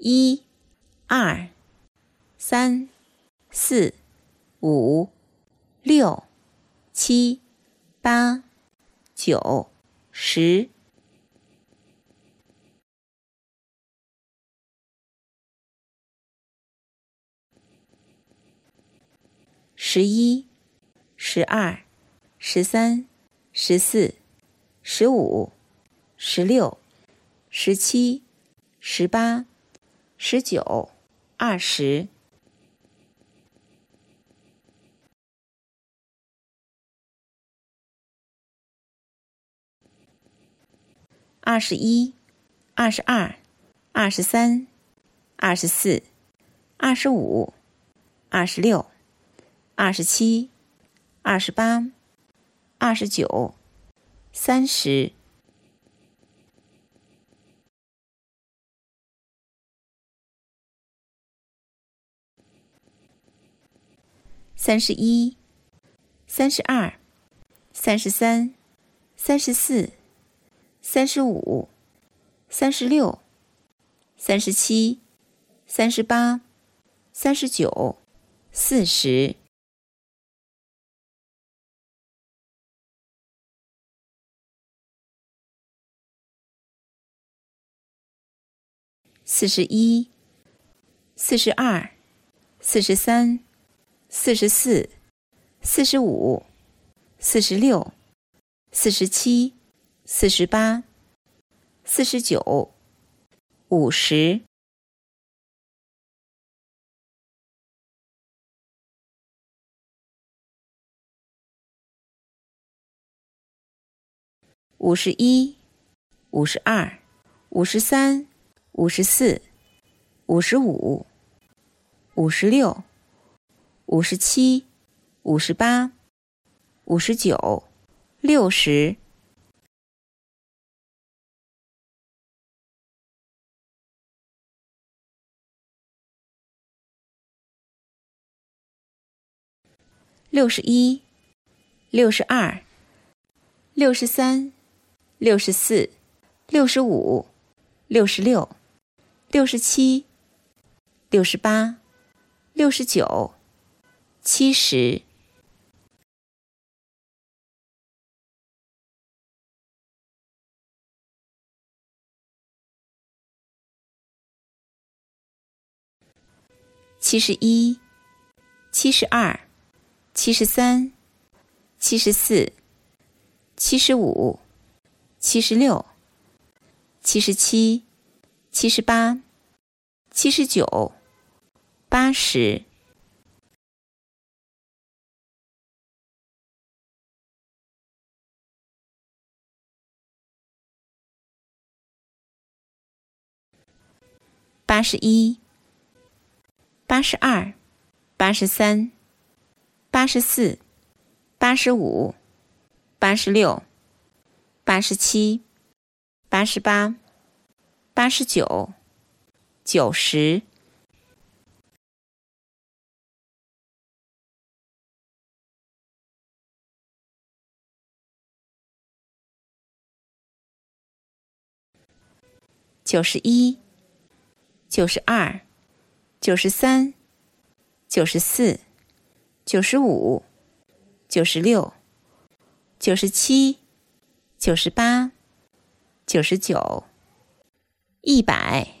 一、二、三、四、五、六、七、八、九、十。十一、十二、十三、十四、十五、十六、十七、十八、十九、二十、二十一、二十二、二十三、二十四、二十五、二十六。二十七、二十八、二十九、三十、三十一、三十二、三十三、三十四、三十五、三十六、三十七、三十八、三十九、四十。四十一、四十二、四十三、四十四、四十五、四十六、四十七、四十八、四十九、五十、五十一、五十二、五十三。五十四、五十五、五十六、五十七、五十八、五十九、六十、六十一、六十二、六十三、六十四、六十五、六十六。六十七、六十八、六十九、七十、七十一、七十二、七十三、七十四、七十五、七十六、七十七。七十八、七十九、八十、八十一、八十二、八十三、八十四、八十五、八十六、八十七、八十八。八十九、九十、九十一、九十二、九十三、九十四、九十五、九十六、九十七、九十八、九十九。一百。